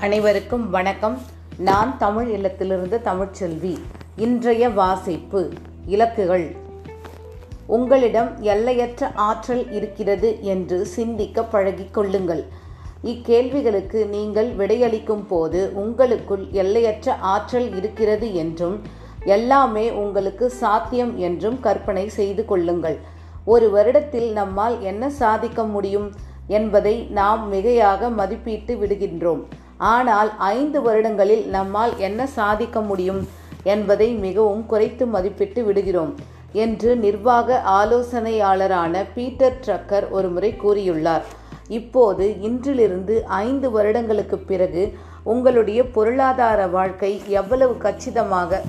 அனைவருக்கும் வணக்கம். நான் தமிழ் இல்லத்திலிருந்து தமிழ்ச்செல்வி. இன்றைய வாசிப்பு இலக்குகள். உங்களிடம் எல்லையற்ற ஆற்றல் இருக்கிறது என்று சிந்திக்க பழகிக் கொள்ளுங்கள். இக்கேள்விகளுக்கு நீங்கள் விடையளிக்கும் போது உங்களுக்குள் எல்லையற்ற ஆற்றல் இருக்கிறது என்றும் எல்லாமே உங்களுக்கு சாத்தியம் என்றும் கற்பனை செய்து கொள்ளுங்கள். ஒரு வருடத்தில் நம்மால் என்ன சாதிக்க முடியும் என்பதை நாம் மிகையாக மதிப்பீட்டு விடுகின்றோம். ஆனால் ஐந்து வருடங்களில் நம்மால் என்ன சாதிக்க முடியும் என்பதை மிகவும் குறைத்து மதிப்பிட்டு விடுகிறோம் என்று நிர்வாக ஆலோசனையாளரான பீட்டர் ட்ரக்கர் ஒருமுறை கூறியுள்ளார். இப்போது இன்றிலிருந்து ஐந்து வருடங்களுக்கு பிறகு உங்களுடைய பொருளாதார வாழ்க்கை எவ்வளவு கச்சிதமாக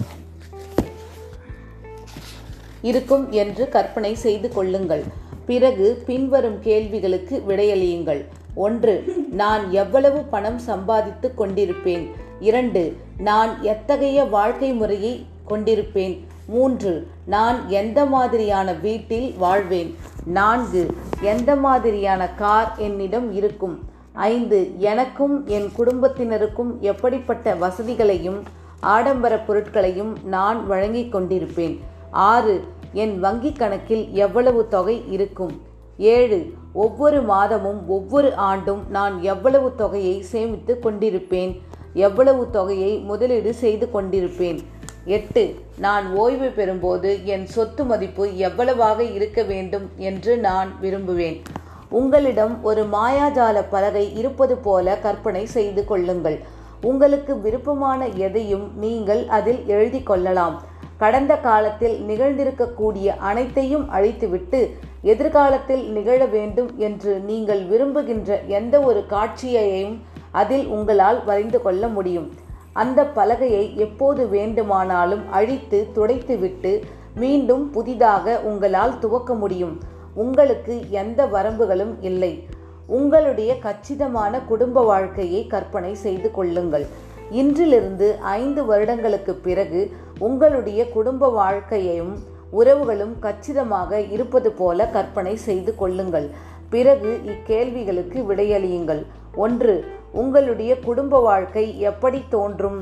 இருக்கும் என்று கற்பனை செய்து கொள்ளுங்கள். பிறகு பின்வரும் கேள்விகளுக்கு விடையளியுங்கள். ஒன்று நான் எவ்வளவு பணம் சம்பாதித்து கொண்டிருப்பேன்? இரண்டு நான் எத்தகைய வாழ்க்கை முறையை கொண்டிருப்பேன்? மூன்று நான் எந்த மாதிரியான வீட்டில் வாழ்வேன்? நான்கு எந்த மாதிரியான கார் என்னிடம் இருக்கும்? ஐந்து எனக்கும் என் குடும்பத்தினருக்கும் எப்படிப்பட்ட வசதிகளையும் ஆடம்பர பொருட்களையும் நான் வழங்கிக் கொண்டிருப்பேன்? ஆறு என் வங்கிக் கணக்கில் எவ்வளவு தொகை இருக்கும்? ஏழு ஒவ்வொரு மாதமும் ஒவ்வொரு ஆண்டும் நான் எவ்வளவு தொகையை சேமித்து கொண்டிருப்பேன்? எவ்வளவு தொகையை முதலீடு செய்து கொண்டிருப்பேன்? எட்டு நான் ஓய்வு பெறும்போது என் சொத்து மதிப்பு எவ்வளவாக இருக்க வேண்டும் என்று நான் விரும்புவேன். உங்களிடம் ஒரு மாயாஜால பலகை இருப்பது போல கற்பனை செய்து கொள்ளுங்கள். உங்களுக்கு விருப்பமான எதையும் நீங்கள் அதில் எழுதி கொள்ளலாம். கடந்த காலத்தில் நிகழ்ந்திருக்கக்கூடிய அனைத்தையும் அழித்துவிட்டு எதிர்காலத்தில் நிகழ வேண்டும் என்று நீங்கள் விரும்புகின்ற எந்த ஒரு காட்சியையும் அதில் உங்களால் வரைந்து கொள்ள முடியும். அந்த பலகையை எப்போது வேண்டுமானாலும் அழித்து துடைத்துவிட்டு மீண்டும் புதிதாக உங்களால் துவக்க முடியும். உங்களுக்கு எந்த வரம்புகளும் இல்லை. உங்களுடைய கச்சிதமான குடும்ப வாழ்க்கையை கற்பனை செய்து கொள்ளுங்கள். இன்றிலிருந்து ஐந்து வருடங்களுக்கு பிறகு உங்களுடைய குடும்ப வாழ்க்கையையும் உறவுகளும் கச்சிதமாக இருப்பது போல கற்பனை செய்து கொள்ளுங்கள். பிறகு இக்கேள்விகளுக்கு விடையளியுங்கள். ஒன்று உங்களுடைய குடும்ப வாழ்க்கை எப்படி தோன்றும்?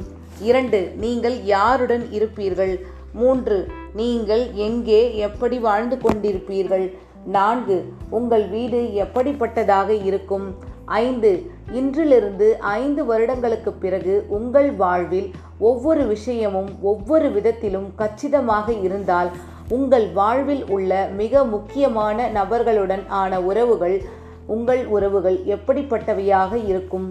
இரண்டு நீங்கள் யாருடன் இருப்பீர்கள்? மூன்று நீங்கள் எங்கே எப்படி வாழ்ந்து கொண்டிருப்பீர்கள்? நான்கு உங்கள் வீடு எப்படிப்பட்டதாக இருக்கும்? ஐந்து இன்றிலிருந்து ஐந்து வருடங்களுக்கு பிறகு உங்கள் வாழ்வில் ஒவ்வொரு விஷயமும் ஒவ்வொரு விதத்திலும் கச்சிதமாக இருந்தால் உங்கள் வாழ்வில் உள்ள மிக முக்கியமான நபர்களுடன் ஆன உறவுகள் உங்கள் உறவுகள் எப்படிப்பட்டவையாக இருக்கும்?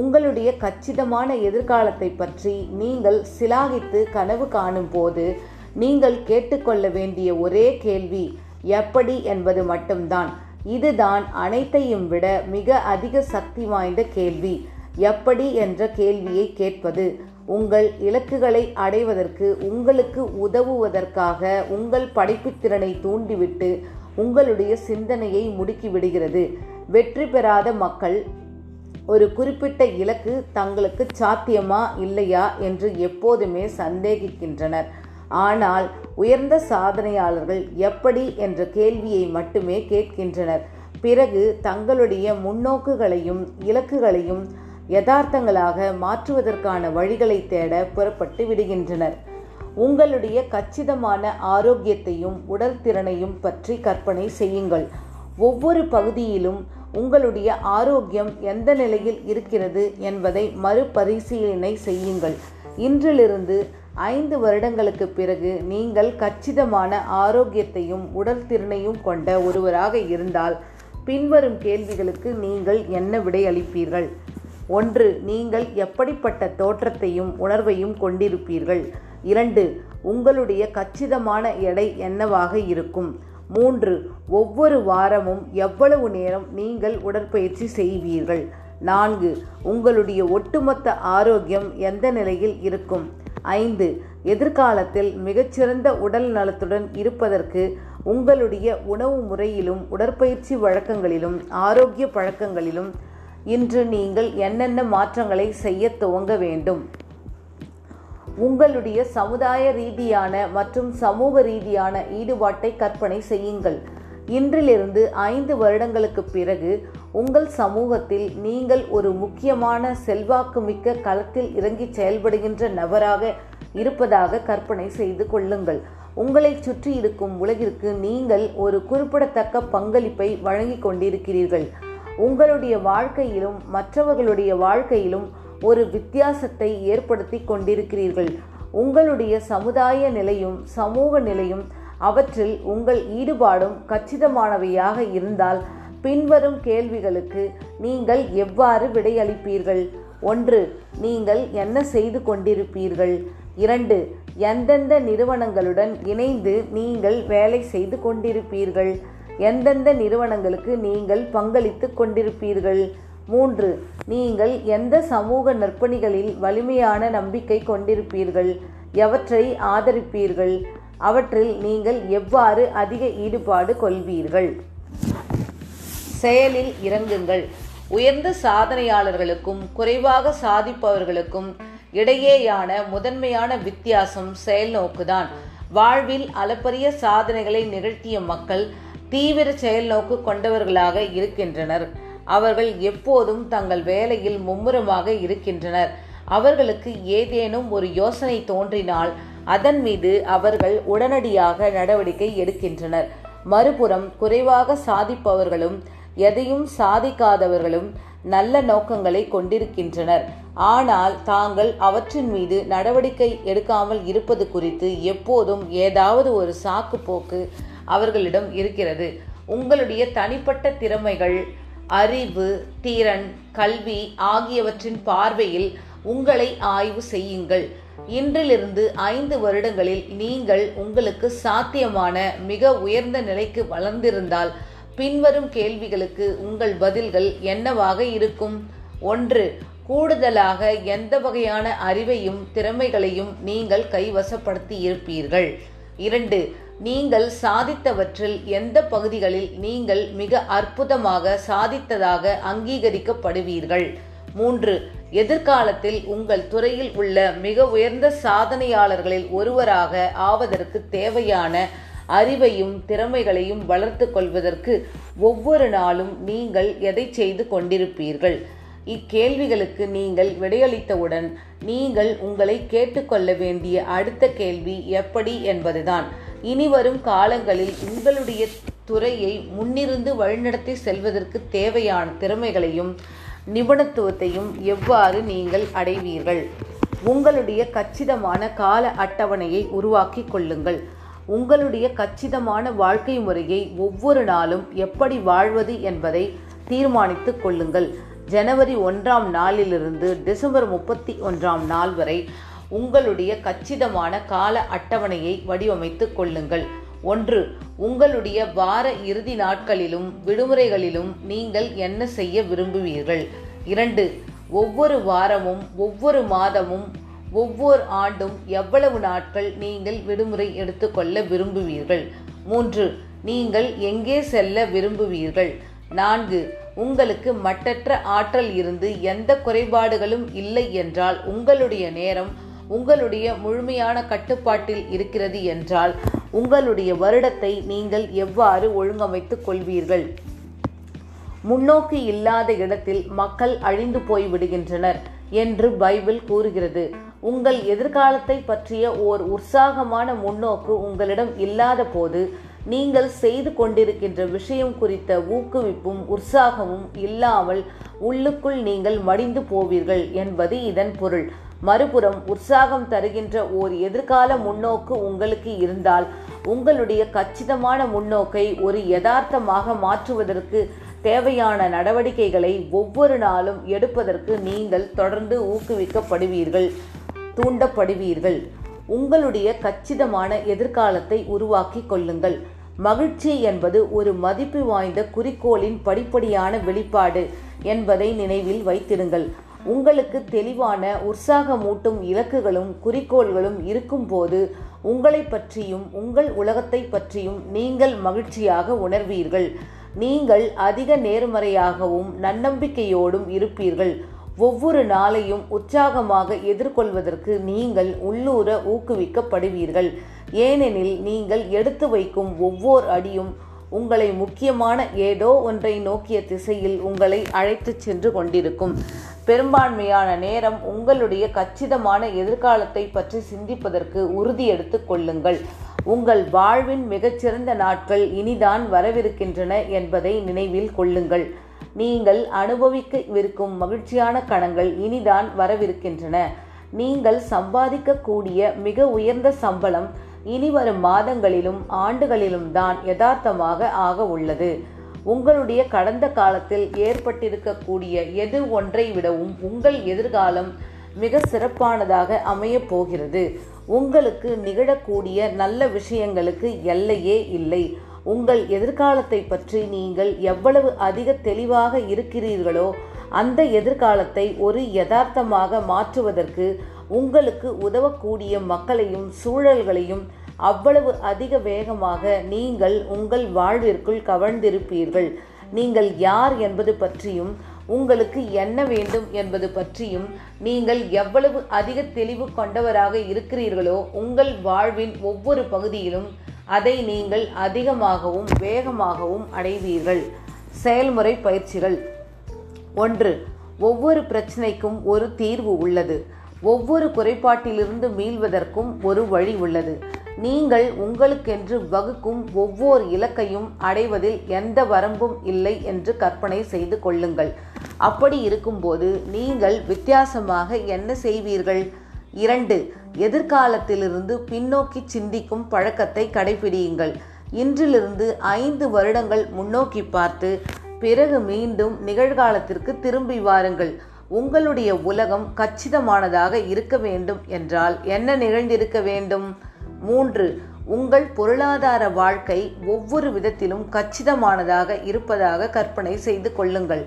உங்களுடைய கச்சிதமான எதிர்காலத்தை பற்றி நீங்கள் சிலாகித்து கனவு காணும் போது நீங்கள் கேட்டுக்கொள்ள வேண்டிய ஒரே கேள்வி எப்படி என்பது மட்டும்தான். இதுதான் அனைத்தையும் விட மிக அதிக சக்தி வாய்ந்த கேள்வி. எப்படி என்ற கேள்வியை கேட்பது. உங்கள் இலக்குகளை அடைவதற்கு உங்களுக்கு உதவுவதற்காக உங்கள் படைப்புத்திறனை தூண்டிவிட்டு உங்களுடைய சிந்தனையை முடுக்கிவிடுகிறது வெற்றி பெறாத மக்கள் ஒரு குறிப்பிட்ட இலக்கு தங்களுக்கு சாத்தியமா இல்லையா என்று எப்போதுமே சந்தேகிக்கின்றனர். ஆனால் உயர்ந்த சாதனையாளர்கள் எப்படி என்ற கேள்வியை மட்டுமே கேட்கின்றனர். பிறகு தங்களுடைய முன்னோக்குகளையும் இலக்குகளையும் யதார்த்தங்களாக மாற்றுவதற்கான வழிகளை தேட புறப்பட்டு விடுகின்றனர். உங்களுடைய கச்சிதமான ஆரோக்கியத்தையும் உடல் திறனையும் பற்றி கற்பனை செய்யுங்கள். ஒவ்வொரு பகுதியிலும் உங்களுடைய ஆரோக்கியம் எந்த நிலையில் இருக்கிறது என்பதை மறுபரிசீலனை செய்யுங்கள். இன்றிலிருந்து ஐந்து வருடங்களுக்கு பிறகு நீங்கள் கச்சிதமான ஆரோக்கியத்தையும் உடல் திறனையும் கொண்ட ஒருவராக இருந்தால் பின்வரும் கேள்விகளுக்கு நீங்கள் என்ன விடையளிப்பீர்கள் ஒன்று நீங்கள் எப்படிப்பட்ட தோற்றத்தையும் உணர்வையும் கொண்டிருப்பீர்கள். இரண்டு உங்களுடைய கச்சிதமான எடை என்னவாக இருக்கும்? மூன்று ஒவ்வொரு வாரமும் எவ்வளவு நேரம் நீங்கள் உடற்பயிற்சி செய்வீர்கள்? நான்கு உங்களுடைய ஒட்டுமொத்த ஆரோக்கியம் எந்த நிலையில் இருக்கும்? ஐந்து எதிர்காலத்தில் மிகச்சிறந்த உடல் நலத்துடன் இருப்பதற்கு உங்களுடைய உணவு முறையிலும் உடற்பயிற்சி வழக்கங்களிலும் ஆரோக்கிய பழக்கங்களிலும் இன்று நீங்கள் என்னென்ன மாற்றங்களை செய்ய துவங்க வேண்டும்? உங்களுடைய சமுதாய ரீதியான மற்றும் சமூக ரீதியான ஈடுபாட்டை கற்பனை செய்யுங்கள். இன்றிலிருந்து ஐந்து வருடங்களுக்கு பிறகு உங்கள் சமூகத்தில் நீங்கள் ஒரு முக்கியமான செல்வாக்குமிக்க களத்தில் இறங்கி செயல்படுகின்ற நபராக இருப்பதாக கற்பனை செய்து கொள்ளுங்கள். உங்களை சுற்றி இருக்கும் உலகிற்கு நீங்கள் ஒரு குறிப்பிடத்தக்க பங்களிப்பை வழங்கி கொண்டிருக்கிறீர்கள். உங்களுடைய வாழ்க்கையிலும் மற்றவர்களுடைய வாழ்க்கையிலும் ஒரு வித்தியாசத்தை ஏற்படுத்தி கொண்டிருக்கிறீர்கள். உங்களுடைய சமுதாய நிலையும் சமூக நிலையும் அவற்றில் உங்கள் ஈடுபாடும் கச்சிதமானவையாக இருந்தால் பின்வரும் கேள்விகளுக்கு நீங்கள் எவ்வாறு விடையளிப்பீர்கள்? ஒன்று நீங்கள் என்ன செய்து கொண்டிருப்பீர்கள்? இரண்டு எந்தெந்த நிறுவனங்களுடன் இணைந்து நீங்கள் வேலை செய்து கொண்டிருப்பீர்கள்? எந்தெந்த நிறுவனங்களுக்கு நீங்கள் பங்களித்து கொண்டிருப்பீர்கள்? மூன்று நீங்கள் எந்த சமூக நற்பணிகளில் வலிமையான நம்பிக்கை கொண்டிருப்பீர்கள்? எவற்றை ஆதரிப்பீர்கள்? அவற்றில் நீங்கள் எவ்வாறு அதிக ஈடுபாடு கொள்வீர்கள்? செயலில் இறங்குங்கள். உயர்ந்த சாதனையாளர்களுக்கும் குறைவாக சாதிப்பவர்களுக்கும் இடையேயான முதன்மையான வித்தியாசம் செயல் நோக்குதான் வாழ்வில் அளப்பரிய சாதனைகளை நிகழ்த்திய மக்கள் தீவிர செயல் நோக்கு கொண்டவர்களாக இருக்கின்றனர். அவர்கள் எப்போதும் தங்கள் வேலையில் மும்முரமாக இருக்கின்றனர். அவர்களுக்கு ஏதேனும் ஒரு யோசனை தோன்றினால் அதன் மீது அவர்கள் உடனடியாக நடவடிக்கை எடுக்கின்றனர். மறுபுறம் குறைவாக சாதிப்பவர்களும் எதையும் சாதிக்காதவர்களும் நல்ல நோக்கங்களை கொண்டிருக்கின்றனர். ஆனால் தாங்கள் அவற்றின் மீது நடவடிக்கை எடுக்காமல் இருப்பது குறித்து எப்போதும் ஏதாவது ஒரு சாக்கு போக்கு அவர்களிடம் இருக்கிறது. உங்களுடைய தனிப்பட்ட திறமைகள் அறிவு திறன் கல்வி ஆகியவற்றின் பார்வையில் உங்களை ஆய்வு செய்யுங்கள். இன்றிலிருந்து ஐந்து வருடங்களில் நீங்கள் உங்களுக்கு சாத்தியமான மிக உயர்ந்த நிலைக்கு வளர்ந்திருந்தால் பின்வரும் கேள்விகளுக்கு உங்கள் பதில்கள் என்னவாக இருக்கும்? ஒன்று கூடுதலாக எந்த வகையான அறிவையும் திறமைகளையும் நீங்கள் கைவசப்படுத்தி இருப்பீர்கள் இரண்டு நீங்கள் சாதித்தவற்றில் எந்த பகுதிகளில் நீங்கள் மிக அற்புதமாக சாதித்ததாக அங்கீகரிக்கப்படுவீர்கள்? மூன்று எதிர்காலத்தில் உங்கள் துறையில் உள்ள மிக உயர்ந்த சாதனையாளர்களில் ஒருவராக ஆவதற்கு தேவையான அறிவையும் திறமைகளையும் வளர்த்து கொள்வதற்கு ஒவ்வொரு நாளும் நீங்கள் எதை செய்து கொண்டிருப்பீர்கள்? இக்கேள்விகளுக்கு நீங்கள் விடையளித்தவுடன் நீங்கள் உங்களை கேட்டுக்கொள்ள வேண்டிய அடுத்த கேள்வி எப்படி என்பதுதான். இனி வரும் காலங்களில் உங்களுடைய துறையை முன்னிருந்து வழிநடத்தி செல்வதற்கு தேவையான திறமைகளையும் நிபுணத்துவத்தையும் எவ்வாறு நீங்கள் அடைவீர்கள்? உங்களுடைய கச்சிதமான கால அட்டவணையை உருவாக்கி கொள்ளுங்கள். உங்களுடைய கச்சிதமான வாழ்க்கை முறையை ஒவ்வொரு நாளும் எப்படி வாழ்வது என்பதை தீர்மானித்து கொள்ளுங்கள். ஜனவரி ஒன்றாம் நாளிலிருந்து டிசம்பர் முப்பத்தி ஒன்றாம் நாள் வரை உங்களுடைய கச்சிதமான கால அட்டவணையை வடிவமைத்து கொள்ளுங்கள். ஒன்று உங்களுடைய வார இறுதி நாட்களிலும் விடுமுறைகளிலும் நீங்கள் என்ன செய்ய விரும்புவீர்கள்? இரண்டு ஒவ்வொரு வாரமும் ஒவ்வொரு மாதமும் ஒவ்வொரு ஆண்டும் எவ்வளவு நாட்கள் நீங்கள் விடுமுறை எடுத்துக்கொள்ள விரும்புவீர்கள்? மூன்று நீங்கள் எங்கே செல்ல விரும்புவீர்கள்? நான்கு உங்களுக்கு மட்டற்ற ஆற்றல் இருந்து எந்த குறைபாடுகளும் இல்லை என்றால் உங்களுடைய நேரம் உங்களுடைய முழுமையான கட்டுப்பாட்டில் இருக்கிறது என்றால் உங்களுடைய வருடத்தை நீங்கள் எவ்வாறு ஒழுங்கமைத்துக் கொள்வீர்கள்? முன்னோக்கு இல்லாத இடத்தில் மக்கள் அழிந்து போய் விடுகின்றனர் என்று பைபிள் கூறுகிறது. உங்கள் எதிர்காலத்தை பற்றிய ஓர் உற்சாகமான முன்னோக்கு உங்களிடம் இல்லாத போது நீங்கள் செய்து கொண்டிருக்கின்ற விஷயம் குறித்த ஊக்குவிப்பும் உற்சாகமும் இல்லாமல் உள்ளுக்குள் நீங்கள் மடிந்து போவீர்கள் என்பது இதன் பொருள். மறுபுறம் உற்சாகம் தருகின்ற ஓர் எதிர்கால முன்னோக்கு உங்களுக்கு இருந்தால் உங்களுடைய கச்சிதமான முன்னோக்கை ஒரு யதார்த்தமாக மாற்றுவதற்கு தேவையான நடவடிக்கைகளை ஒவ்வொரு நாளும் எடுப்பதற்கு நீங்கள் தொடர்ந்து ஊக்குவிக்கப்படுவீர்கள் தூண்டப்படுவீர்கள். உங்களுடைய கச்சிதமான எதிர்காலத்தை உருவாக்கி கொள்ளுங்கள். மகிழ்ச்சி என்பது ஒரு மதிப்பு வாய்ந்த குறிக்கோளின் படிப்படியான வெளிப்பாடு என்பதை நினைவில் வைத்திருங்கள். உங்களுக்கு தெளிவான உற்சாகமூட்டும் இலக்குகளும் குறிக்கோள்களும் இருக்கும்போது உங்களை பற்றியும் உங்கள் உலகத்தை பற்றியும் நீங்கள் மகிழ்ச்சியாக உணர்வீர்கள். நீங்கள் அதிக நேர்மறையாகவும் நன்னம்பிக்கையோடும் இருப்பீர்கள். ஒவ்வொரு நாளையும் உற்சாகமாக எதிர்கொள்வதற்கு நீங்கள் உள்ளூர ஊக்குவிக்கப்படுவீர்கள். ஏனெனில் நீங்கள் எடுத்து வைக்கும் ஒவ்வொரு அடியும் உங்களை முக்கியமான ஏதோ ஒன்றை நோக்கிய திசையில் உங்களை அழைத்துச் சென்று கொண்டிருக்கும். பெரும்பான்மையான நேரம் உங்களுடைய கச்சிதமான எதிர்காலத்தை பற்றி சிந்திப்பதற்கு உறுதியெடுத்துக் கொள்ளுங்கள். உங்கள் வாழ்வின் மிகச்சிறந்த நாட்கள் இனிதான் வரவிருக்கின்றன என்பதை நினைவில் கொள்ளுங்கள். நீங்கள் அனுபவிக்கவிருக்கும் மகிழ்ச்சியான கணங்கள் இனிதான் வரவிருக்கின்றன. நீங்கள் சம்பாதிக்கக்கூடிய மிக உயர்ந்த சம்பளம் இனிவரும் மாதங்களிலும் ஆண்டுகளிலும் தான் யதார்த்தமாக ஆக உள்ளது. உங்களுடைய கடந்த காலத்தில் ஏற்பட்டிருக்கக்கூடிய எது ஒன்றை விடவும் உங்கள் எதிர்காலம் மிக சிறப்பானதாக அமையப் போகிறது. உங்களுக்கு நிகழக்கூடிய நல்ல விஷயங்களுக்கு எல்லையே இல்லை. உங்கள் எதிர்காலத்தை பற்றி நீங்கள் எவ்வளவு அதிக தெளிவாக இருக்கிறீர்களோ அந்த எதிர்காலத்தை ஒரு யதார்த்தமாக மாற்றுவதற்கு உங்களுக்கு உதவக்கூடிய மக்களையும் சூழல்களையும் அவ்வளவு அதிக வேகமாக நீங்கள் உங்கள் வாழ்விற்குள் கவர்ந்திருப்பீர்கள். நீங்கள் யார் என்பது பற்றியும் உங்களுக்கு என்ன வேண்டும் என்பது பற்றியும் நீங்கள் எவ்வளவு அதிக தெளிவு கொண்டவராக இருக்கிறீர்களோ உங்கள் வாழ்வின் ஒவ்வொரு பகுதியிலும் அதை நீங்கள் அதிகமாகவும் வேகமாகவும் அடைவீர்கள். செயல்முறை பயிற்சிகள். ஒன்று ஒவ்வொரு பிரச்சனைக்கும் ஒரு தீர்வு உள்ளது. ஒவ்வொரு குறைபாட்டிலிருந்து மீள்வதற்கும் ஒரு வழி உள்ளது. நீங்கள் உங்களுக்கென்று வகுக்கும் ஒவ்வொரு இலக்கையும் அடைவதில் எந்த வரம்பும் இல்லை என்று கற்பனை செய்து கொள்ளுங்கள். அப்படி இருக்கும்போது நீங்கள் வித்தியாசமாக என்ன செய்வீர்கள்? இரண்டு எதிர்காலத்திலிருந்து பின்னோக்கி சிந்திக்கும் பழக்கத்தை கடைபிடியுங்கள். இன்றிலிருந்து ஐந்து வருடங்கள் முன்னோக்கி பார்த்து பிறகு மீண்டும் நிகழ்காலத்திற்கு திரும்பி வாருங்கள். உங்களுடைய உலகம் கச்சிதமானதாக இருக்க வேண்டும் என்றால் என்ன நிகழ்ந்திருக்க வேண்டும்? மூன்று உங்கள் பொருளாதார வாழ்க்கை ஒவ்வொரு விதத்திலும் கச்சிதமானதாக இருப்பதாக கற்பனை செய்து கொள்ளுங்கள்.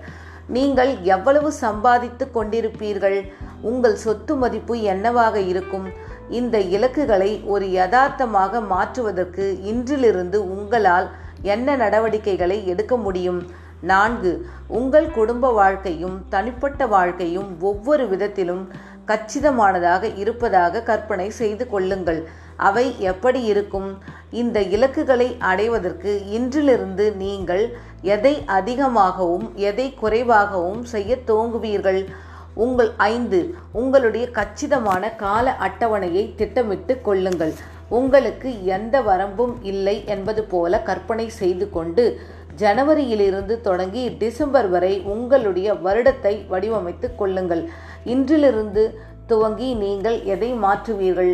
நீங்கள் எவ்வளவு சம்பாதித்து கொண்டிருப்பீர்கள்? உங்கள் சொத்து மதிப்பு என்னவாக இருக்கும்? இந்த இலக்குகளை ஒரு யதார்த்தமாக மாற்றுவதற்கு இன்றிலிருந்து உங்களால் என்ன நடவடிக்கைகளை எடுக்க முடியும்? நான்கு உங்கள் குடும்ப வாழ்க்கையும் தனிப்பட்ட வாழ்க்கையும் ஒவ்வொரு விதத்திலும் கச்சிதமானதாக இருப்பதாக கற்பனை செய்து கொள்ளுங்கள். அவை எப்படி இருக்கும்? இந்த இலக்குகளை அடைவதற்கு இன்றிலிருந்து நீங்கள் எதை அதிகமாகவும் எதை குறைவாகவும் செய்ய துவங்குவீர்கள்? உங்கள் ஐந்து உங்களுடைய கச்சிதமான கால அட்டவணையை திட்டமிட்டு கொள்ளுங்கள். உங்களுக்கு எந்த வரம்பும் இல்லை என்பது போல கற்பனை செய்து கொண்டு ஜனவரியிலிருந்து தொடங்கி டிசம்பர் வரை உங்களுடைய வருடத்தை வடிவமைத்து கொள்ளுங்கள். இன்றிலிருந்து துவங்கி நீங்கள் எதை மாற்றுவீர்கள்?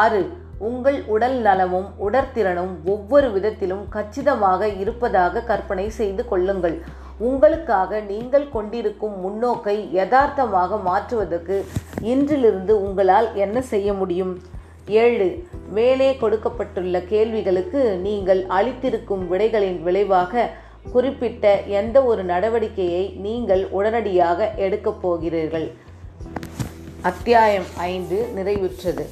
ஆறு. உங்கள் உடல் நலமும் உடற்திறனும் ஒவ்வொரு விதத்திலும் கச்சிதமாக இருப்பதாக கற்பனை செய்து கொள்ளுங்கள். உங்களுக்காக நீங்கள் கொண்டிருக்கும் முன்னோக்கை யதார்த்தமாக மாற்றுவதற்கு இன்றிலிருந்து உங்களால் என்ன செய்ய முடியும்? ஏழு. மேலே கொடுக்கப்பட்டுள்ள கேள்விகளுக்கு நீங்கள் அளித்திருக்கும் விடைகளின் விளைவாக குறிப்பிட்ட எந்த ஒரு நடவடிக்கையை நீங்கள் உடனடியாக எடுக்கப் போகிறீர்கள். அத்தியாயம் ஐந்து நிறைவுற்றது.